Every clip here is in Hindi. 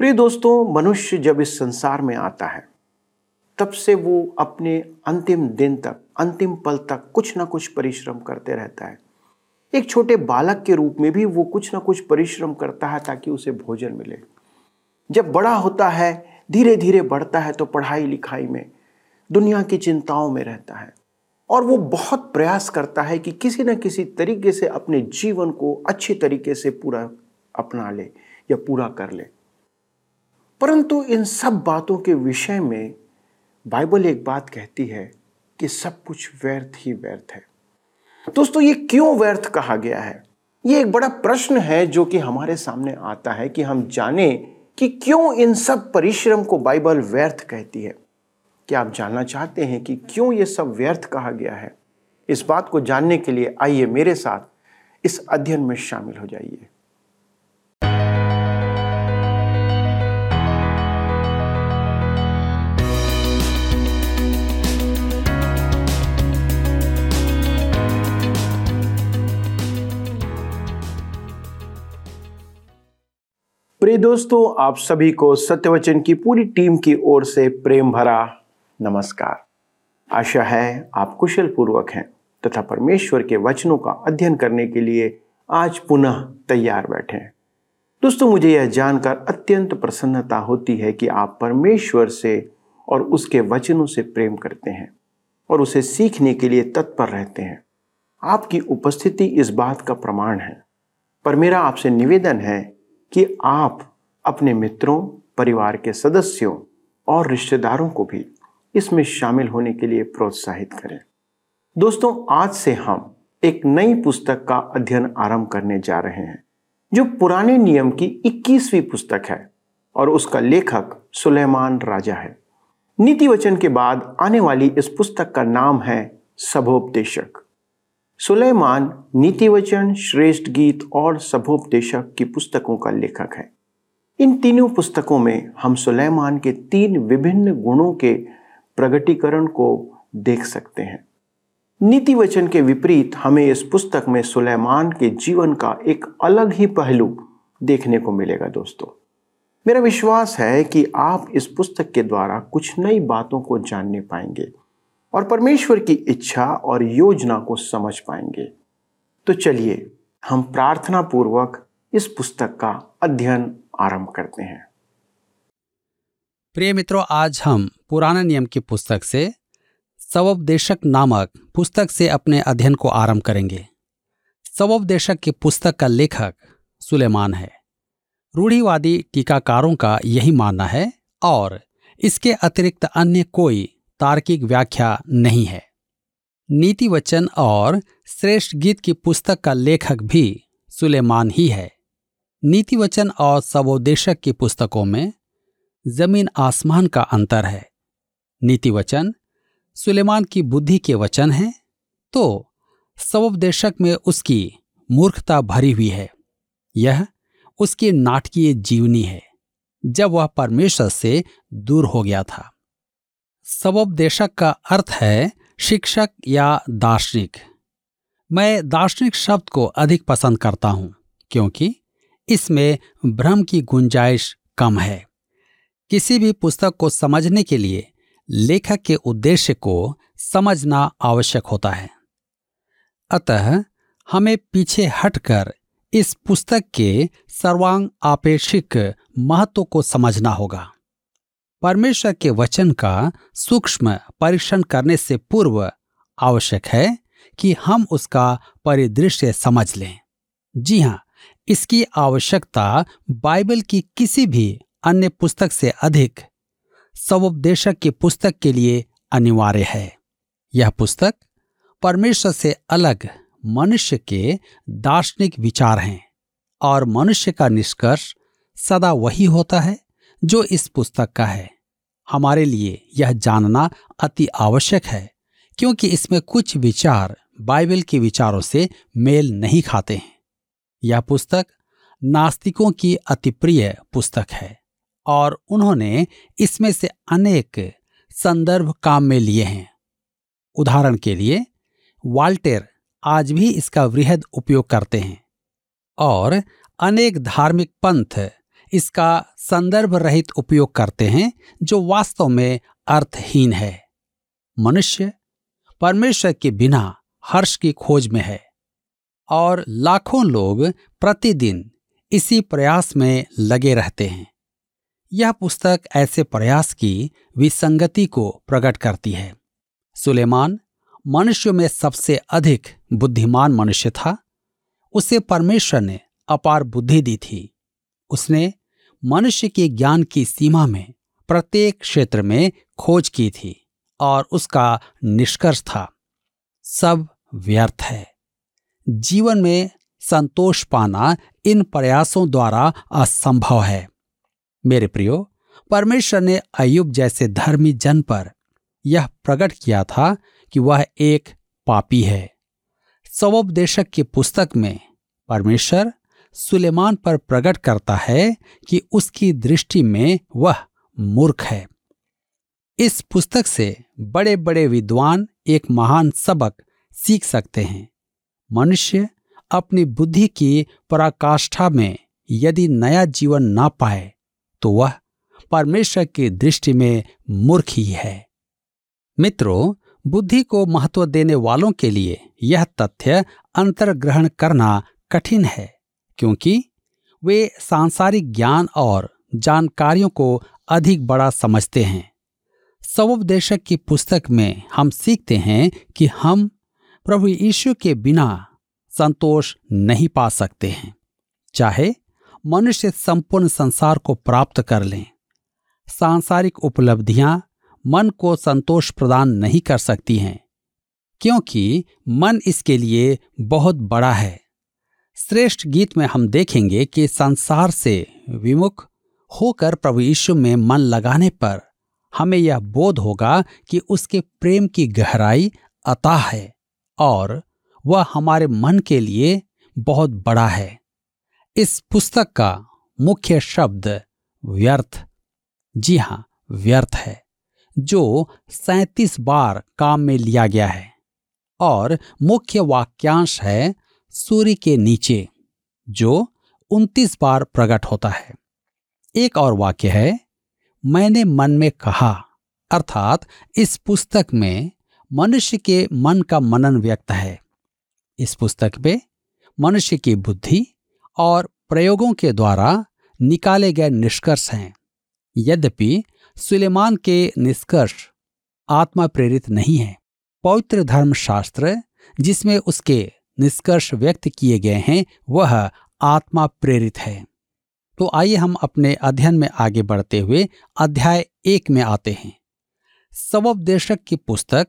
प्रिय दोस्तों, मनुष्य जब इस संसार में आता है, तब से वो अपने अंतिम दिन तक, अंतिम पल तक कुछ ना कुछ परिश्रम करते रहता है। एक छोटे बालक के रूप में भी वो कुछ ना कुछ परिश्रम करता है ताकि उसे भोजन मिले। जब बड़ा होता है धीरे धीरे बढ़ता है तो पढ़ाई लिखाई में, दुनिया की चिंताओं में रहता है और वो बहुत प्रयास करता है कि किसी न किसी तरीके से अपने जीवन को अच्छी तरीके से पूरा अपना ले या पूरा कर ले। परंतु इन सब बातों के विषय में बाइबल एक बात कहती है कि सब कुछ व्यर्थ ही व्यर्थ है। दोस्तों, ये क्यों व्यर्थ कहा गया है? ये एक बड़ा प्रश्न है जो कि हमारे सामने आता है कि हम जाने कि क्यों इन सब परिश्रम को बाइबल व्यर्थ कहती है। क्या आप जानना चाहते हैं कि क्यों ये सब व्यर्थ कहा गया है? इस बात को जानने के लिए आइए मेरे साथ इस अध्ययन में शामिल हो जाइए। दोस्तों, आप सभी को सत्यवचन की पूरी टीम की ओर से प्रेम भरा नमस्कार। आशा है आप कुशल पूर्वक हैं तथा परमेश्वर के वचनों का अध्ययन करने के लिए आज पुनः तैयार बैठे हैं। दोस्तों, मुझे यह जानकर अत्यंत प्रसन्नता होती है कि आप परमेश्वर से और उसके वचनों से प्रेम करते हैं और उसे सीखने के लिए तत्पर रहते हैं। आपकी उपस्थिति इस बात का प्रमाण है, पर मेरा आपसे निवेदन है कि आप अपने मित्रों, परिवार के सदस्यों और रिश्तेदारों को भी इसमें शामिल होने के लिए प्रोत्साहित करें। दोस्तों, आज से हम एक नई पुस्तक का अध्ययन आरंभ करने जा रहे हैं, जो पुराने नियम की 21वीं पुस्तक है और उसका लेखक सुलेमान राजा है। नीति वचन के बाद आने वाली इस पुस्तक का नाम है सभोपदेशक। सुलेमान नीति वचन, श्रेष्ठ गीत और सभोपदेशक की पुस्तकों का लेखक है। इन तीनों पुस्तकों में हम सुलेमान के तीन विभिन्न गुणों के प्रगटीकरण को देख सकते हैं। नीति वचन के विपरीत हमें इस पुस्तक में सुलेमान के जीवन का एक अलग ही पहलू देखने को मिलेगा दोस्तों। मेरा विश्वास है कि आप इस पुस्तक के द्वारा कुछ नई बातों को जानने पाएँगे और परमेश्वर की इच्छा और योजना को समझ पाएँगे। तो चलिए हम प्रार्थना पूर्वक इस पुस्तक का अध्ययन आरंभ करते हैं। प्रिय मित्रों, आज हम पुराना नियम की पुस्तक से सवोपदेशक नामक पुस्तक से अपने अध्ययन को आरंभ करेंगे। सवोपदेशक की पुस्तक का लेखक सुलेमान है। रूढ़ीवादी टीकाकारों का यही मानना है और इसके अतिरिक्त अन्य कोई तार्किक व्याख्या नहीं है। नीति वचन और श्रेष्ठ गीत की पुस्तक का लेखक भी सुलेमान ही है। नीति वचन और सवोदेशक की पुस्तकों में ज़मीन आसमान का अंतर है। नीति वचन सुलेमान की बुद्धि के वचन हैं तो सवोपदेशक में उसकी मूर्खता भरी हुई है। यह उसकी नाटकीय जीवनी है, जब वह परमेश्वर से दूर हो गया था। सबोपदेशक का अर्थ है शिक्षक या दार्शनिक। मैं दार्शनिक शब्द को अधिक पसंद करता हूँ, क्योंकि इसमें भ्रम की गुंजाइश कम है। किसी भी पुस्तक को समझने के लिए लेखक के उद्देश्य को समझना आवश्यक होता है। अतः हमें पीछे हटकर इस पुस्तक के सर्वांग आपेक्षिक महत्व को समझना होगा। परमेश्वर के वचन का सूक्ष्म परीक्षण करने से पूर्व आवश्यक है कि हम उसका परिदृश्य समझ लें। जी हाँ इसकी आवश्यकता बाइबल की किसी भी अन्य पुस्तक से अधिक सवोपदेशक की पुस्तक के लिए अनिवार्य है। यह पुस्तक परमेश्वर से अलग मनुष्य के दार्शनिक विचार हैं और मनुष्य का निष्कर्ष सदा वही होता है जो इस पुस्तक का है। हमारे लिए यह जानना अति आवश्यक है क्योंकि इसमें कुछ विचार बाइबल के विचारों से मेल नहीं खाते हैं। यह पुस्तक नास्तिकों की अति प्रिय पुस्तक है और उन्होंने इसमें से अनेक संदर्भ काम में लिए हैं। उदाहरण के लिए, वाल्टेर आज भी इसका वृहद उपयोग करते हैं और अनेक धार्मिक पंथ इसका संदर्भ रहित उपयोग करते हैं जो वास्तव में अर्थहीन है। मनुष्य परमेश्वर के बिना हर्ष की खोज में है। और लाखों लोग प्रतिदिन इसी प्रयास में लगे रहते हैं। यह पुस्तक ऐसे प्रयास की विसंगति को प्रकट करती है। सुलेमान, मनुष्य में सबसे अधिक बुद्धिमान मनुष्य था। उसे परमेश्वर ने अपार बुद्धि दी थी। उसने मनुष्य के ज्ञान की सीमा में प्रत्येक क्षेत्र में खोज की थी और उसका निष्कर्ष था। सब व्यर्थ है। जीवन में संतोष पाना इन प्रयासों द्वारा असंभव है। मेरे प्रियो, परमेश्वर ने अयुब जैसे धर्मी जन पर यह प्रकट किया था कि वह एक पापी है। सवोपदेशक की पुस्तक में परमेश्वर सुलेमान पर प्रकट करता है कि उसकी दृष्टि में वह मूर्ख है। इस पुस्तक से बड़े बड़े विद्वान एक महान सबक सीख सकते हैं। मनुष्य अपनी बुद्धि की पराकाष्ठा में यदि नया जीवन ना पाए तो वह परमेश्वर की दृष्टि में मूर्ख ही है। मित्रों, बुद्धि को महत्व देने वालों के लिए यह तथ्य अंतर्ग्रहण करना कठिन है, क्योंकि वे सांसारिक ज्ञान और जानकारियों को अधिक बड़ा समझते हैं। सवोपदेशक की पुस्तक में हम सीखते हैं कि हम प्रभु यीशु के बिना संतोष नहीं पा सकते हैं। चाहे मनुष्य संपूर्ण संसार को प्राप्त कर लें, सांसारिक उपलब्धियाँ मन को संतोष प्रदान नहीं कर सकती हैं, क्योंकि मन इसके लिए बहुत बड़ा है। श्रेष्ठ गीत में हम देखेंगे कि संसार से विमुख होकर प्रभु यीशु में मन लगाने पर हमें यह बोध होगा कि उसके प्रेम की गहराई अता है। और वह हमारे मन के लिए बहुत बड़ा है। इस पुस्तक का मुख्य शब्द व्यर्थ। जी हाँ, व्यर्थ है, जो सैतीस बार काम में लिया गया है और मुख्य वाक्यांश है सूर्य के नीचे, जो उनतीस बार प्रकट होता है। एक और वाक्य है, मैंने मन में कहा, अर्थात इस पुस्तक में मनुष्य के मन का मनन व्यक्त है। इस पुस्तक में मनुष्य की बुद्धि और प्रयोगों के द्वारा निकाले गए निष्कर्ष हैं। यद्यपि सुलेमान के निष्कर्ष आत्मा प्रेरित नहीं है, पवित्र धर्म शास्त्र जिसमें उसके निष्कर्ष व्यक्त किए गए हैं, वह आत्मा प्रेरित है। तो आइए हम अपने अध्ययन में आगे बढ़ते हुए अध्याय एक में आते हैं। सवोपदेशक की पुस्तक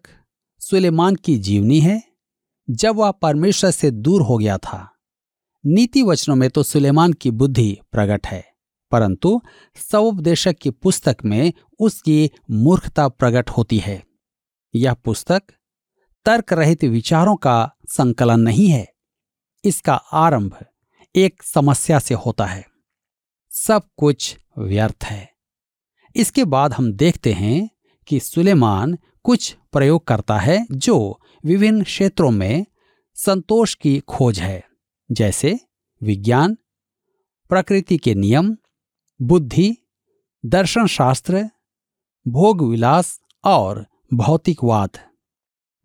सुलेमान की जीवनी है, जब वह परमेश्वर से दूर हो गया था। नीति वचनों में तो सुलेमान की बुद्धि प्रकट है, परंतु सवोपदेशक की पुस्तक में उसकी मूर्खता प्रकट होती है। यह पुस्तक तर्क रहित विचारों का संकलन नहीं है, इसका आरंभ एक समस्या से होता है। सब कुछ व्यर्थ है। इसके बाद हम देखते हैं कि सुलेमान कुछ प्रयोग करता है जो विभिन्न क्षेत्रों में संतोष की खोज है, जैसे विज्ञान, प्रकृति के नियम, बुद्धि दर्शन शास्त्र भोग विलास और भौतिकवाद।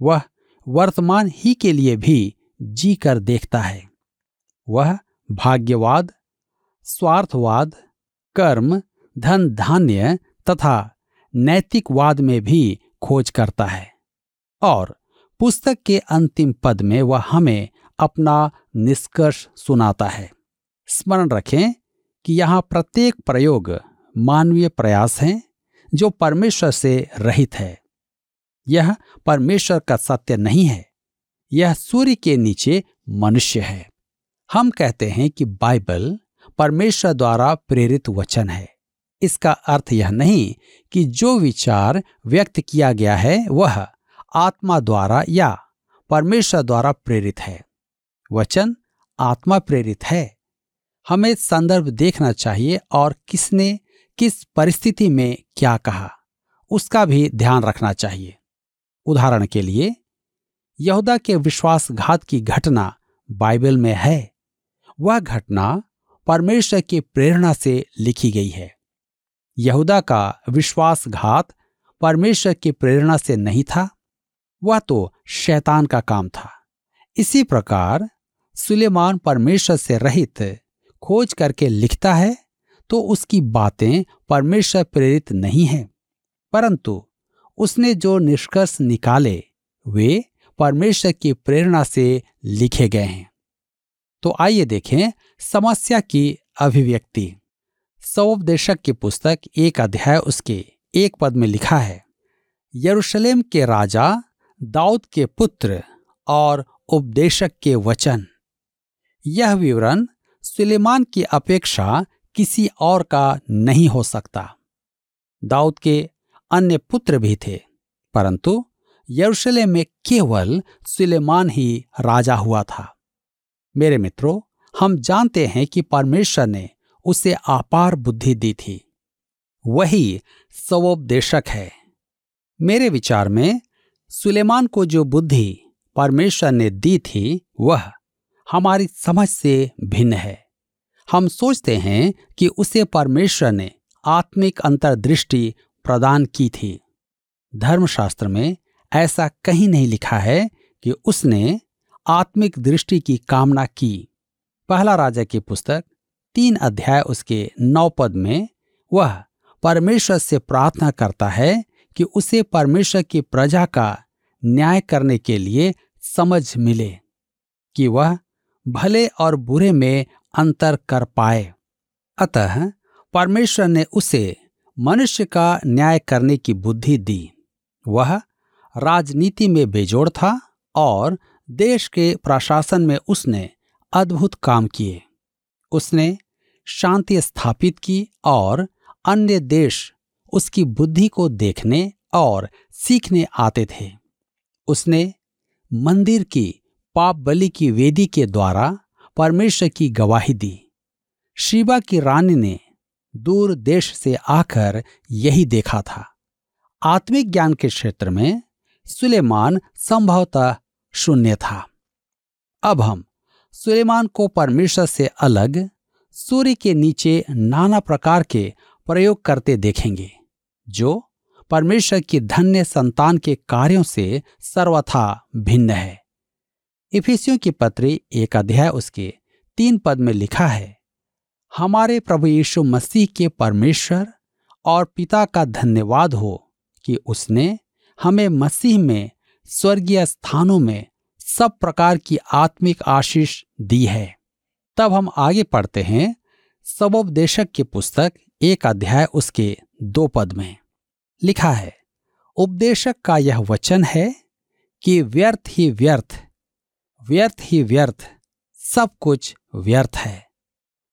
वह वर्तमान ही के लिए भी जी कर देखता है। वह भाग्यवाद, स्वार्थवाद, कर्म, धन धान्य तथा नैतिकवाद में भी खोज करता है और पुस्तक के अंतिम पद में वह हमें अपना निष्कर्ष सुनाता है। स्मरण रखें कि यहाँ प्रत्येक प्रयोग मानवीय प्रयास है जो परमेश्वर से रहित है। यह परमेश्वर का सत्य नहीं है, यह सूर्य के नीचे मनुष्य है। हम कहते हैं कि बाइबल परमेश्वर द्वारा प्रेरित वचन है। इसका अर्थ यह नहीं कि जो विचार व्यक्त किया गया है वह आत्मा द्वारा या परमेश्वर द्वारा प्रेरित है। वचन, आत्मा प्रेरित है। हमें संदर्भ देखना चाहिए और किसने किस परिस्थिति में क्या कहा, उसका भी ध्यान रखना चाहिए। उदाहरण के लिए, यहूदा के विश्वासघात की घटना बाइबल में है। वह घटना परमेश्वर की प्रेरणा से लिखी गई है। यहूदा का विश्वासघात परमेश्वर की प्रेरणा से नहीं था, वह तो शैतान का काम था। इसी प्रकार सुलेमान परमेश्वर से रहित खोज करके लिखता है तो उसकी बातें परमेश्वर प्रेरित नहीं हैं, परंतु उसने जो निष्कर्ष निकाले, वे परमेश्वर की प्रेरणा से लिखे गए हैं। तो आइए देखें समस्या की अभिव्यक्ति। सौपदेशक की पुस्तक एक अध्याय उसके एक पद में लिखा है, यरूशलेम के राजा, दाऊद के पुत्र और उपदेशक के वचन। यह विवरण सुलेमान की अपेक्षा किसी और का नहीं हो सकता। दाऊद के अन्य पुत्र भी थे, परंतु यरूशलेम में केवल सुलेमान ही राजा हुआ था। मेरे मित्रों, हम जानते हैं कि परमेश्वर ने उसे आपार बुद्धि दी थी। वही सवोपदेशक है। मेरे विचार में, सुलेमान को जो बुद्धि परमेश्वर ने दी थी, वह हमारी समझ से भिन्न है। हम सोचते हैं कि उसे परमेश्वर ने आत्मिक अंतर्दृष्टि प्रदान की थी। धर्मशास्त्र में ऐसा कहीं नहीं लिखा है कि उसने आत्मिक दृष्टि की कामना की। पहला राजा की पुस्तक तीन अध्याय उसके नौ पद में वह परमेश्वर से प्रार्थना करता है कि उसे परमेश्वर की प्रजा का न्याय करने के लिए समझ मिले कि वह भले और बुरे में अंतर कर पाए। अतः परमेश्वर ने उसे मनुष्य का न्याय करने की बुद्धि दी। वह राजनीति में बेजोड़ था और देश के प्रशासन में उसने अद्भुत काम किए। उसने शांति स्थापित की और अन्य देश उसकी बुद्धि को देखने और सीखने आते थे। उसने मंदिर की पाप बलि की वेदी के द्वारा परमेश्वर की गवाही दी। शिवा की रानी ने दूर देश से आकर यही देखा था। आत्मिक ज्ञान के क्षेत्र में सुलेमान संभवतः शून्य था। अब हम सुलेमान को परमेश्वर से अलग सूर्य के नीचे नाना प्रकार के प्रयोग करते देखेंगे, जो परमेश्वर की धन्य संतान के कार्यों से सर्वथा भिन्न है। इफिसियों की पत्री एक अध्याय उसके तीन पद में लिखा है, हमारे प्रभु यीशु मसीह के परमेश्वर और पिता का धन्यवाद हो कि उसने हमें मसीह में स्वर्गीय स्थानों में सब प्रकार की आत्मिक आशीष दी है। तब हम आगे पढ़ते हैं सबोपदेशक की पुस्तक, एक अध्याय उसके दो पद में। लिखा है, उपदेशक का यह वचन है कि व्यर्थ ही व्यर्थ व्यर्थ ही व्यर्थ, सब कुछ व्यर्थ है,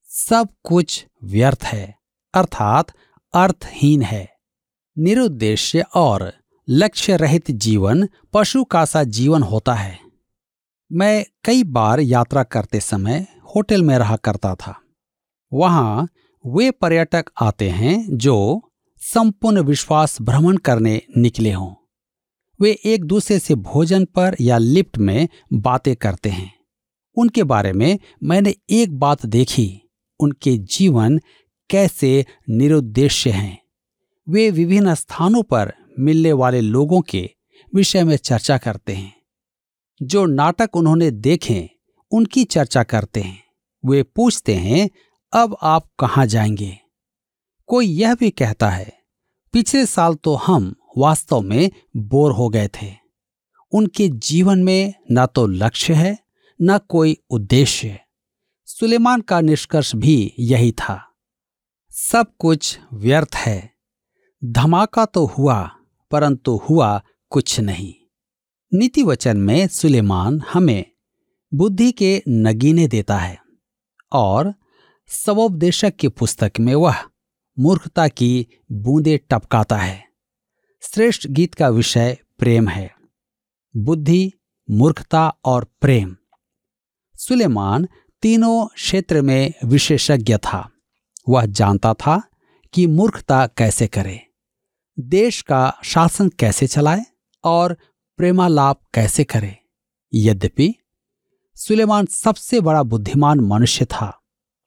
सब कुछ व्यर्थ है, अर्थात अर्थहीन है। निरुद्देश्य और लक्ष्य रहित जीवन, पशु का सा जीवन होता है। मैं कई बार यात्रा करते समय होटल में रहा करता था। वहाँ वे पर्यटक आते हैं जो संपूर्ण विश्वास भ्रमण करने निकले हों। वे एक दूसरे से भोजन पर या लिफ्ट में बातें करते हैं। उनके बारे में मैंने एक बात देखी, उनके जीवन कैसे निरुद्देश्य हैं। वे विभिन्न स्थानों पर मिलने वाले लोगों के विषय में चर्चा करते हैं। जो नाटक उन्होंने देखे, उनकी चर्चा करते हैं। वे पूछते हैं, अब आप कहाँ जाएँगे? कोई यह भी कहता है, पिछले साल तो हम वास्तव में बोर हो गए थे। उनके जीवन में न तो लक्ष्य है, न कोई उद्देश्य सुलेमान का निष्कर्ष भी यही था। सब कुछ व्यर्थ है। धमाका तो हुआ, परंतु हुआ कुछ नहीं। नीति वचन में सुलेमान हमें बुद्धि के नगीने देता है। और सवोपदेशक की पुस्तक में वह मूर्खता की बूंदे टपकाता है। श्रेष्ठ गीत का विषय प्रेम है। बुद्धि, मूर्खता और प्रेम। सुलेमान तीनों क्षेत्र में विशेषज्ञ था। वह जानता था कि मूर्खता कैसे करे, देश का शासन कैसे चलाए और प्रेमालाप कैसे करे। यद्यपि सुलेमान सबसे बड़ा बुद्धिमान मनुष्य था।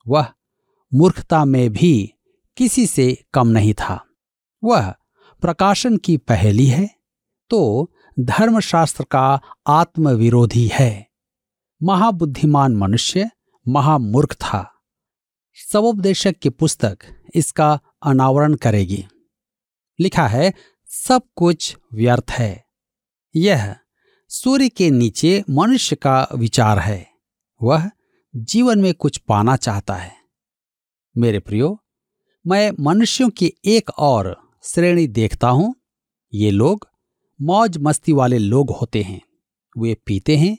वह मूर्खता में भी किसी से कम नहीं था। वह प्रकाशन की पहली है तो धर्मशास्त्र का आत्मविरोधी है। महाबुद्धिमान मनुष्य महामूर्ख था। सबोपदेशक की पुस्तक इसका अनावरण करेगी। लिखा है, सब कुछ व्यर्थ है। यह सूर्य के नीचे मनुष्य का विचार है। वह जीवन में कुछ पाना चाहता है। मेरे प्रियो, मैं मनुष्यों की एक और श्रेणी देखता हूँ। ये लोग मौज मस्ती वाले लोग होते हैं। वे पीते हैं,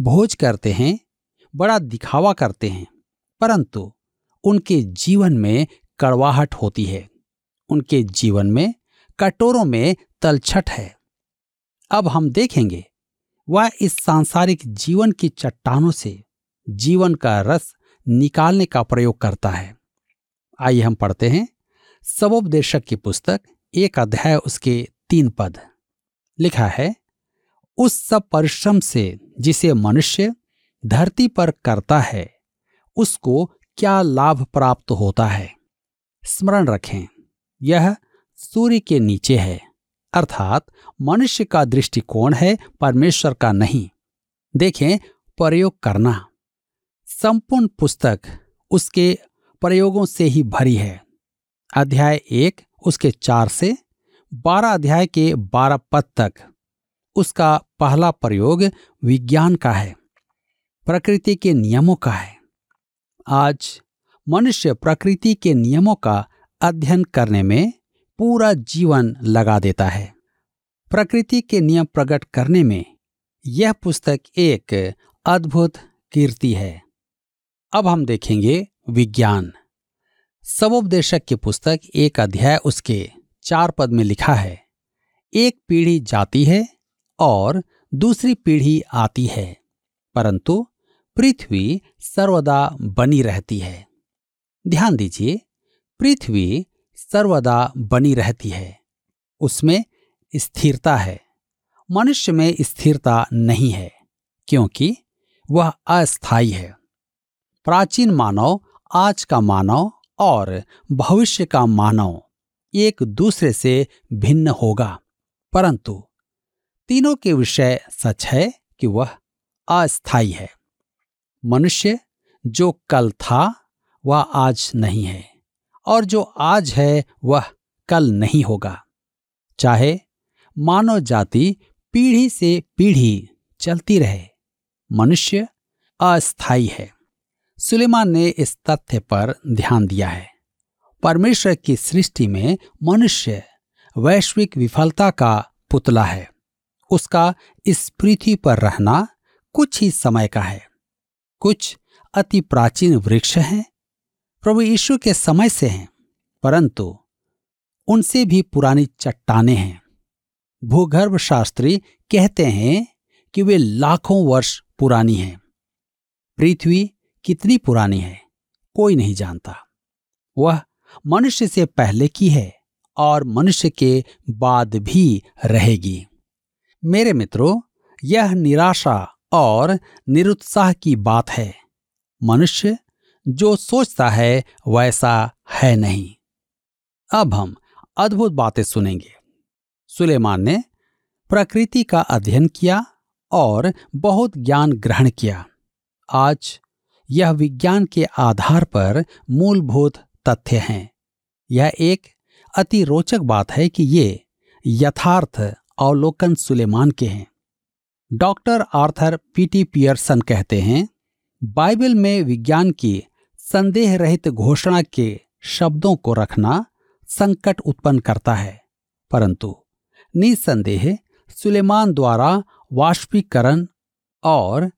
भोज करते हैं, बड़ा दिखावा करते हैं, परंतु उनके जीवन में कड़वाहट होती है। उनके जीवन में कटोरों में तलछट है। अब हम देखेंगे वह इस सांसारिक जीवन की चट्टानों से जीवन का रस निकालने का प्रयोग करता है। आइए हम पढ़ते हैं सबोपदेशक की पुस्तक, एक अध्याय, उसके तीन पद। लिखा है, उस सब परिश्रम से जिसे मनुष्य धरती पर करता है, उसको क्या लाभ प्राप्त होता है? स्मरण रखें, यह सूर्य के नीचे है। अर्थात मनुष्य का दृष्टिकोण है, परमेश्वर का नहीं। देखें, प्रयोग करना। संपूर्ण पुस्तक उसके प्रयोगों से ही भरी है। अध्याय एक, उसके चार से बारह अध्याय के बारह पद तक। उसका पहला प्रयोग विज्ञान का है, प्रकृति के नियमों का है। आज मनुष्य प्रकृति के नियमों का अध्ययन करने में पूरा जीवन लगा देता है। प्रकृति के नियम प्रकट करने में यह पुस्तक एक अद्भुत कीर्ति है। अब हम देखेंगे विज्ञान। सबोपदेशक की पुस्तक एक अध्याय उसके चार पद में लिखा है, एक पीढ़ी जाती है और दूसरी पीढ़ी आती है, परंतु पृथ्वी सर्वदा बनी रहती है। ध्यान दीजिए, पृथ्वी सर्वदा बनी रहती है, उसमें स्थिरता है। मनुष्य में स्थिरता नहीं है, क्योंकि वह अस्थाई है। प्राचीन मानव, आज का मानव और भविष्य का मानव एक दूसरे से भिन्न होगा। परंतु तीनों के विषय सच है कि वह अस्थाई है। मनुष्य जो कल था, वह आज नहीं है। और जो आज है वह कल नहीं होगा। चाहे मानव जाति पीढ़ी से पीढ़ी चलती रहे, मनुष्य अस्थाई है। सुलेमान ने इस तथ्य पर ध्यान दिया है। परमेश्वर की सृष्टि में मनुष्य वैश्विक विफलता का पुतला है। उसका इस पृथ्वी पर रहना कुछ ही समय का है। कुछ अति प्राचीन वृक्ष हैं प्रभु यीशु के समय से हैं, परंतु उनसे भी पुरानी चट्टाने हैं। भूगर्भ शास्त्री कहते हैं कि वे लाखों वर्ष पुरानी हैं। पृथ्वी कितनी पुरानी है, कोई नहीं जानता। वह मनुष्य से पहले की है और मनुष्य के बाद भी रहेगी। मेरे मित्रों, यह निराशा और निरुत्साह की बात है। मनुष्य जो सोचता है, वैसा है नहीं। अब हम अद्भुत बातें सुनेंगे। सुलेमान ने प्रकृति का अध्ययन किया और बहुत ज्ञान ग्रहण किया। आज यह विज्ञान के आधार पर मूलभूत तथ्य हैं। यह एक अति रोचक बात है कि ये यथार्थ अवलोकन सुलेमान के हैं। डॉक्टर आर्थर पीटी पियर्सन कहते हैं, बाइबल में विज्ञान की संदेह रहित घोषणा के शब्दों को रखना संकट उत्पन्न करता है। परंतु निसंदेह सुलेमान द्वारा वाष्पीकरण और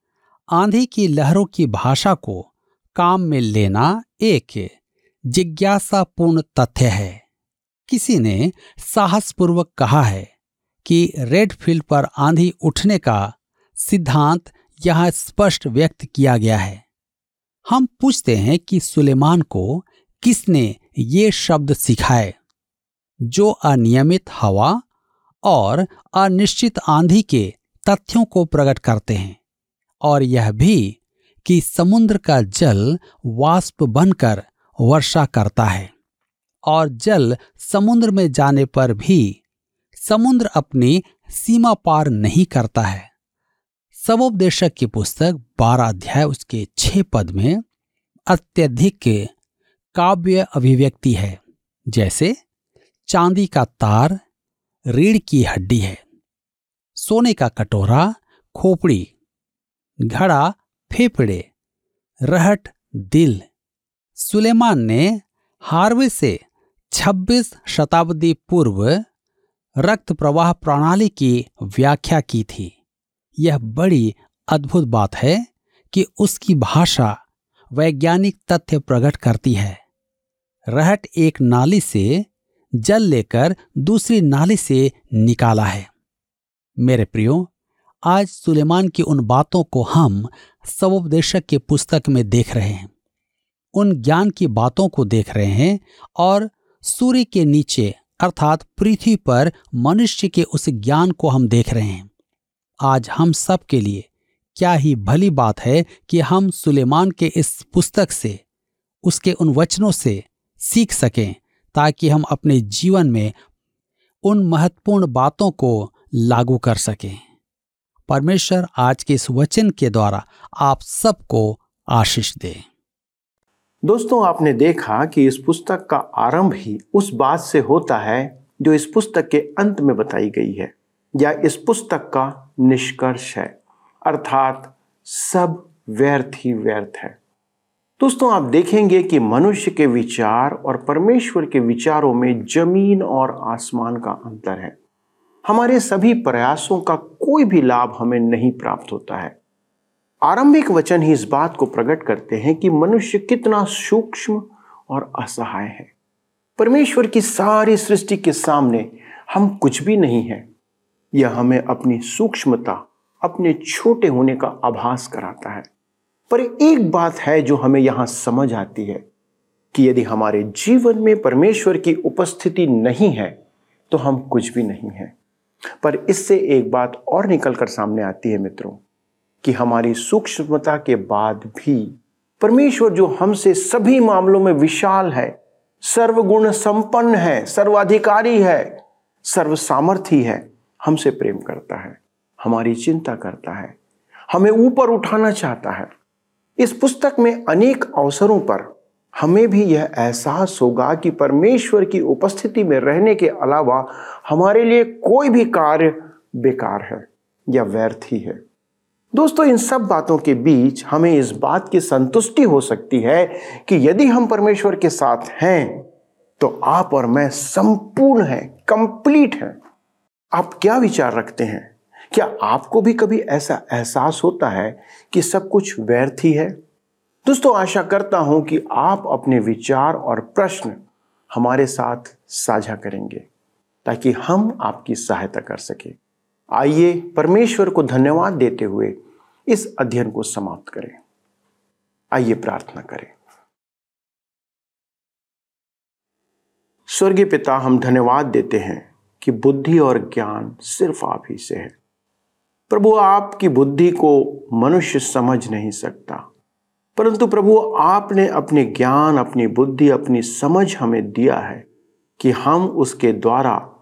आंधी की लहरों की भाषा को काम में लेना एक जिज्ञासापूर्ण तथ्य है। किसी ने साहसपूर्वक कहा है कि रेड फ़ील्ड पर आंधी उठने का सिद्धांत यहाँ स्पष्ट व्यक्त किया गया है। हम पूछते हैं कि सुलेमान को किसने ये शब्द सिखाए? जो अनियमित हवा और अनिश्चित आंधी के तथ्यों को प्रकट करते हैं, और यह भी कि समुद्र का जल वाष्प बनकर वर्षा करता है, और जल समुद्र में जाने पर भी समुद्र अपनी सीमा पार नहीं करता है। सबोपदेशक की पुस्तक बारह अध्याय, उसके छह पद में अत्यधिक काव्य अभिव्यक्ति है, जैसे चांदी का तार रीढ़ की हड्डी है, सोने का कटोरा खोपड़ी, घड़ा फेफड़े, रहट दिल। सुलेमान ने हार्वे से 26 शताब्दी पूर्व रक्त प्रवाह प्रणाली की व्याख्या की थी। यह बड़ी अद्भुत बात है कि उसकी भाषा वैज्ञानिक तथ्य प्रकट करती है। रहट एक नाली से जल लेकर दूसरी नाली से निकाला है। मेरे प्रियो, आज सुलेमान की उन बातों को हम सबोपदेशक के पुस्तक में देख रहे हैं। उन ज्ञान की बातों को देख रहे हैं और सूर्य के नीचे अर्थात पृथ्वी पर मनुष्य के उस ज्ञान को हम देख रहे हैं। आज हम सब के लिए क्या ही भली बात है कि हम सुलेमान के इस पुस्तक से, उसके उन वचनों से सीख सकें, ताकि हम अपने जीवन में उन महत्वपूर्ण बातों को लागू कर सकें। परमेश्वर आज के इस वचन के द्वारा आप सबको आशीष दे। दोस्तों, आपने देखा कि इस पुस्तक का आरंभ ही उस बात से होता है जो इस पुस्तक के अंत में बताई गई है, या इस पुस्तक का निष्कर्ष है। अर्थात सब व्यर्थ ही व्यर्थ है। दोस्तों, आप देखेंगे कि मनुष्य के विचार और परमेश्वर के विचारों में ज़मीन और आसमान का अंतर है। हमारे सभी प्रयासों का कोई भी लाभ हमें नहीं प्राप्त होता है। आरंभिक वचन ही इस बात को प्रकट करते हैं कि मनुष्य कितना सूक्ष्म और असहाय है। परमेश्वर की सारी सृष्टि के सामने हम कुछ भी नहीं है। यह हमें अपनी सूक्ष्मता, अपने छोटे होने का आभास कराता है। पर एक बात है जो हमें यहाँ समझ आती है कि यदि हमारे जीवन में परमेश्वर की उपस्थिति नहीं है तो हम कुछ भी नहीं है। पर इससे एक बात और निकल कर सामने आती है मित्रों, कि हमारी सूक्ष्मता के बाद भी परमेश्वर जो हमसे सभी मामलों में विशाल है, सर्वगुण संपन्न है, सर्वाधिकारी है सर्व सामर्थी है हमसे प्रेम करता है, हमारी चिंता करता है, हमें ऊपर उठाना चाहता है। इस पुस्तक में अनेक अवसरों पर हमें भी यह एहसास होगा कि परमेश्वर की उपस्थिति में रहने के अलावा हमारे लिए कोई भी कार्य बेकार है या व्यर्थ ही है। दोस्तों, इन सब बातों के बीच हमें इस बात की संतुष्टि हो सकती है कि यदि हम परमेश्वर के साथ हैं तो आप और मैं संपूर्ण हैं, कंप्लीट हैं। आप क्या विचार रखते हैं? क्या आपको भी कभी ऐसा एहसास होता है कि सब कुछ व्यर्थ ही है? दोस्तों, आशा करता हूँ कि आप अपने विचार और प्रश्न हमारे साथ साझा करेंगे, ताकि हम आपकी सहायता कर सके। आइए परमेश्वर को धन्यवाद देते हुए इस अध्ययन को समाप्त करें। आइए प्रार्थना करें। स्वर्गीय पिता, हम धन्यवाद देते हैं कि बुद्धि और ज्ञान सिर्फ़ आप ही से है। प्रभु आपकी बुद्धि को मनुष्य समझ नहीं सकता। परंतु प्रभु आपने अपने ज्ञान, अपनी बुद्धि, अपनी समझ हमें दिया है कि हम उसके द्वारा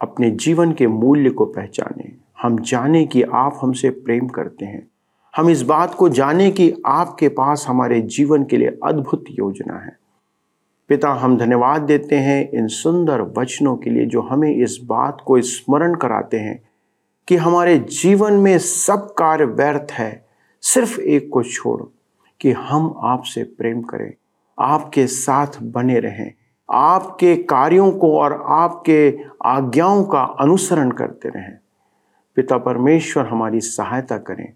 अपने जीवन के मूल्य को पहचाने। हम जाने कि आप हमसे प्रेम करते हैं। हम इस बात को जाने कि आपके पास हमारे जीवन के लिए अद्भुत योजना है। पिता, हम धन्यवाद देते हैं इन सुंदर वचनों के लिए जो हमें इस बात को स्मरण कराते हैं कि हमारे जीवन में सब कार्य व्यर्थ है। सिर्फ़ एक को छोड़ कि हम आपसे प्रेम करें, आपके साथ बने रहें, आपके कार्यों को और आपके आज्ञाओं का अनुसरण करते रहें। पिता परमेश्वर, हमारी सहायता करें।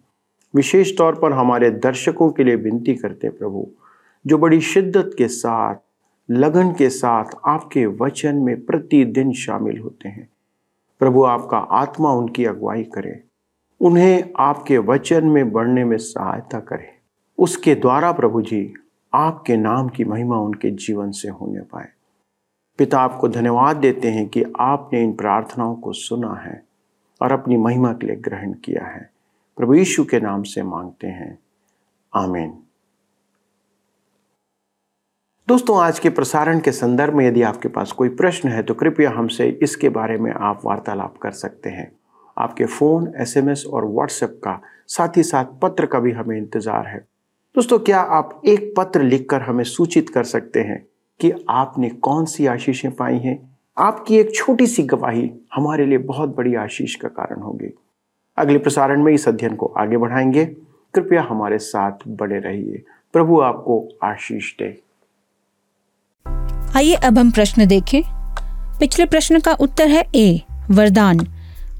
विशेष तौर पर हमारे दर्शकों के लिए विनती करते प्रभु, जो बड़ी शिद्दत के साथ लगन के साथ आपके वचन में प्रतिदिन शामिल होते हैं। प्रभु आपका आत्मा उनकी अगुवाई करे। उन्हें आपके वचन में बढ़ने में सहायता करे। उसके द्वारा प्रभु जी आपके नाम की महिमा उनके जीवन से होने पाए। पिता आपको धन्यवाद देते हैं कि आपने इन प्रार्थनाओं को सुना है और अपनी महिमा के लिए ग्रहण किया है। प्रभु यीशु के नाम से मांगते हैं। आमीन। दोस्तों, आज के प्रसारण के संदर्भ में यदि आपके पास कोई प्रश्न है तो कृपया हमसे इसके बारे में आप वार्तालाप कर सकते हैं। आपके फ़ोन, एसएमएस और व्हाट्सएप का साथ ही साथ पत्र का भी हमें इंतज़ार है। दोस्तों, क्या आप एक पत्र लिखकर हमें सूचित कर सकते हैं कि आपने कौन सी आशीषें पाई हैं? आपकी एक छोटी सी गवाही हमारे लिए बहुत बड़ी आशीष का कारण होगी। अगले प्रसारण में इस अध्ययन को आगे बढ़ाएँगे। कृपया हमारे साथ बने रहिए। प्रभु आपको आशीष दे। आइए अब हम प्रश्न देखें। पिछले प्रश्न का उत्तर है ए, वरदान।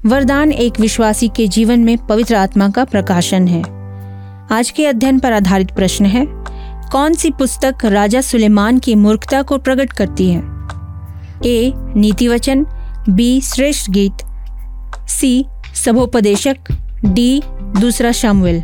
वरदान एक विश्वासी के जीवन में पवित्र आत्मा का प्रकाशन है। आज के अध्ययन पर आधारित प्रश्न है, कौन सी पुस्तक राजा सुलेमान की मूर्खता को प्रकट करती है? ए, नीति वचन, बी, श्रेष्ठ गीत, सी, सभोपदेशक, डी, दूसरा शामुएल।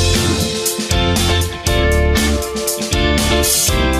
Thank.